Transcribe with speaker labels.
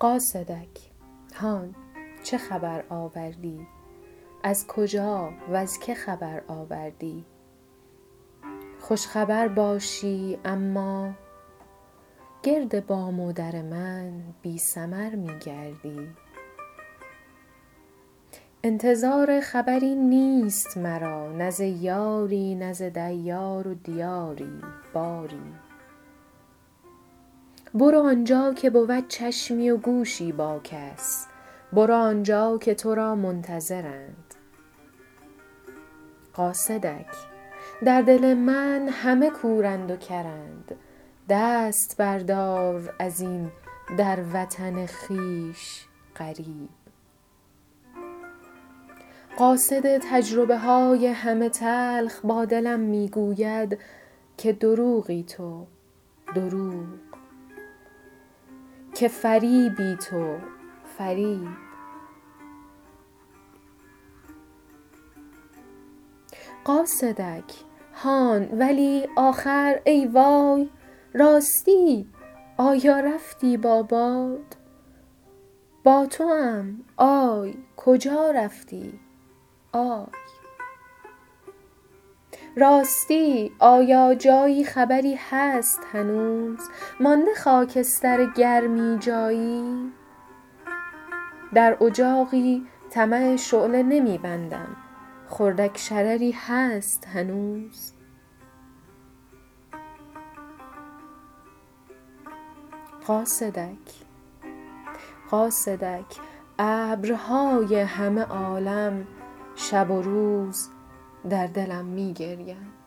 Speaker 1: قاصدک هان چه خبر آوردی؟ از کجا وز که خبر آوردی؟ خوش خبر باشی اما گرد بام و در من بی ثمر می گردی. انتظار خبری نیست مرا ز یاری ز دیار و دیاری باری. برو آن جا که بود چشمی و گوشی با کس برو آن جا که تو را منتظرند. قاصدک در دل من همه کورند و کرند. دست بردار از این در وطن خویش غریب. قاصد تجربه های همه تلخ با دلم می گوید که دروغی تو دروغ. که فریبی تو فریب. قاصدک هان ولی آخر ای وای راستی آیا رفتی با باد با توام آی کجا رفتی؟ آی. راستی آیا جایی خبری هست هنوز؟ مانده خاکستر گرمی جایی؟ در اجاقی طمع شعله نمی بندم خردک شرری هست هنوز. قاصدک قاصدک ابرهای همه عالم شب و روز در دلم می گریند